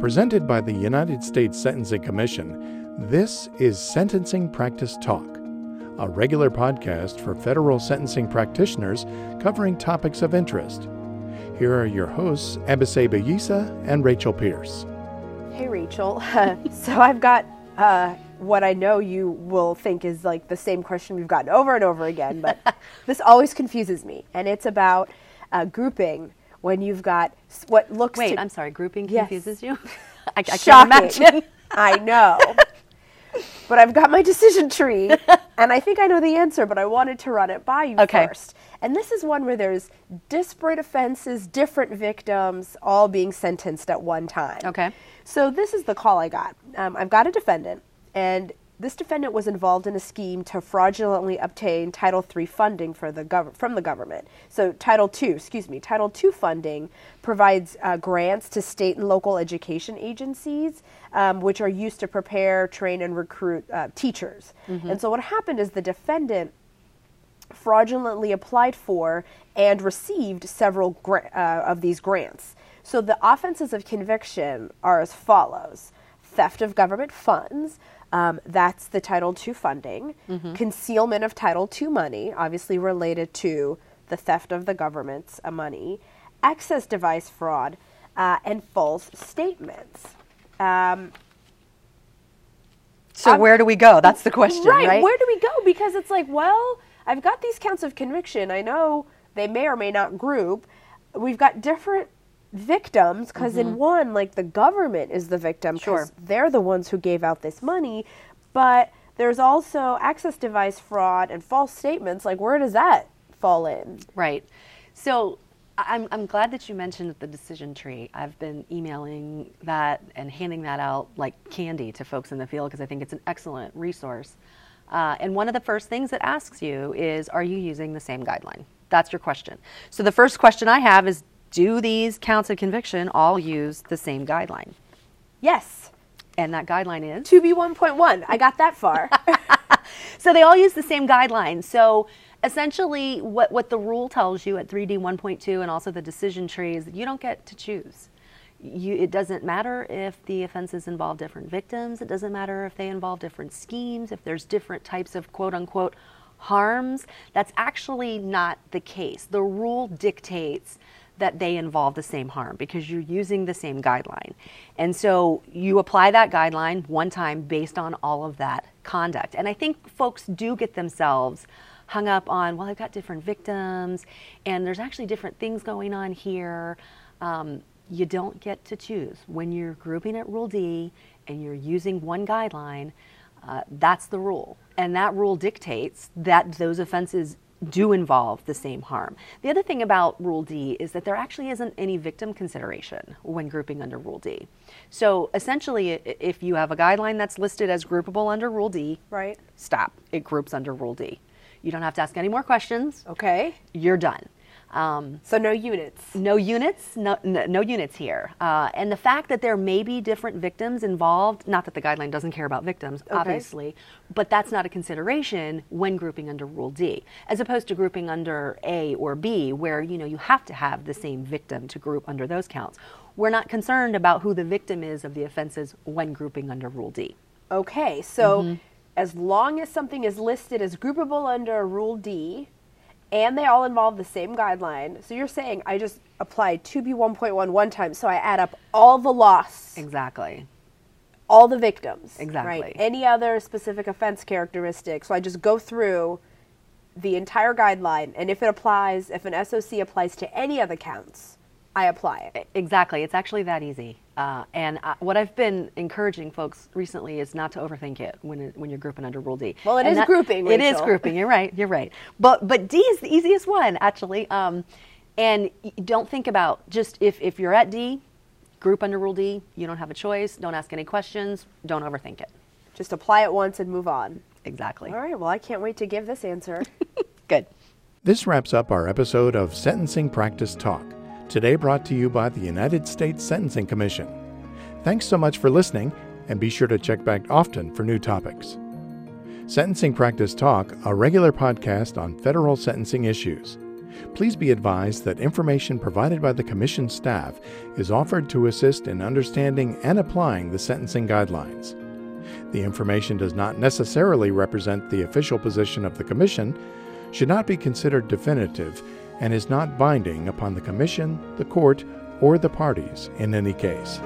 Presented by the United States Sentencing Commission, this is Sentencing Practice Talk, a regular podcast for federal sentencing practitioners covering topics of interest. Here are your hosts, Abase Bayisa and Rachel Pierce. Hey, Rachel. so I've got uh, what I know you will think is like the same question we've gotten over and over again, but this always confuses me. And it's about uh, grouping when you've got what looks Wait, to, I'm sorry, grouping Yes. confuses you? I, I can't imagine. I know. but I've got my decision tree, and I think I know the answer, but I wanted to run it by you Okay. first. And this is one where there's disparate offenses, different victims, all being sentenced at one time. Okay. So this is the call I got. Um, I've got a defendant, and this defendant was involved in a scheme to fraudulently obtain Title III funding for the gov- from the government. So Title II, excuse me, Title II funding provides uh, grants to state and local education agencies, um, which are used to prepare, train, and recruit uh, teachers. And so what happened is the defendant fraudulently applied for and received several gra- uh, of these grants. So the offenses of conviction are as follows theft of government funds. Um, that's the Title II funding. Concealment of Title II money, obviously related to the theft of the government's uh, money. Access device fraud, uh, and false statements. Um, So where do we go? That's the question, right? Where do we go? Because it's like, well, I've got these counts of conviction. I know they may or may not group. We've got different victims because in one, like the government is the victim because Mm-hmm. Sure. they're the ones who gave out this money, but there's also access device fraud and false statements. Like, where does that fall in? Right. So I'm, I'm glad that you mentioned the decision tree. I've been emailing that and handing that out like candy to folks in the field because I think it's an excellent resource. Uh, and one of the first things it asks you is Are you using the same guideline? That's your question. So the first question I have is Do these counts of conviction all use the same guideline? Yes, And that guideline is? 2B1.1. I got that far. So they all use the same guideline. So essentially, what, what the rule tells you at 3D 1.2 and also the decision tree is that you don't get to choose. You, it doesn't matter if the offenses involve different victims. It doesn't matter if they involve different schemes, if there's different types of quote unquote harms. That's actually not the case. The rule dictates that they involve the same harm because you're using the same guideline. And so you apply that guideline one time based on all of that conduct. And I think folks do get themselves hung up on, well, I've got different victims and there's actually different things going on here. Um, you don't get to choose. When you're grouping at Rule D and you're using one guideline, uh, that's the rule. And that rule dictates that those offenses do involve the same harm. The other thing about Rule D is that there actually isn't any victim consideration when grouping under Rule D. So essentially, if you have a guideline that's listed as groupable under Rule D, right? stop. It groups under Rule D. You don't have to ask any more questions. Okay. You're done. Um, So no units. no units, no, no, no units here. Uh, and the fact that there may be different victims involved, not that the guideline doesn't care about victims, obviously, but that's not a consideration when grouping under Rule D, as opposed to grouping under A or B, where you know you have to have the same victim to group under those counts. We're not concerned about who the victim is of the offenses when grouping under Rule D. Okay, so Mm-hmm. as long as something is listed as groupable under Rule D, and they all involve the same guideline, so you're saying I just applied 2B1.1 one time, so I add up all the loss, Exactly. all the victims. Exactly. Right? Any other specific offense characteristics. So I just go through the entire guideline, and if it applies, if an SOC applies to any of the counts, I apply it. Exactly. It's actually that easy. Uh, and uh, what I've been encouraging folks recently is not to overthink it when it, when you're grouping under Rule D. Well, it And is grouping, It is grouping. You're right. You're right. But but D is the easiest one actually. Um, and don't think about just if if you're at D, group under Rule D. You don't have a choice. Don't ask any questions. Don't overthink it. Just apply it once and move on. Exactly. All right, well, I can't wait to give this answer. Good. This wraps up our episode of Sentencing Practice Talk, today brought to you by the United States Sentencing Commission. Thanks so much for listening, and be sure to check back often for new topics. Sentencing Practice Talk, a regular podcast on federal sentencing issues. Please be advised that information provided by the Commission staff is offered to assist in understanding and applying the sentencing guidelines. The information does not necessarily represent the official position of the Commission, should not be considered definitive, and is not binding upon the Commission, the Court, or the parties in any case.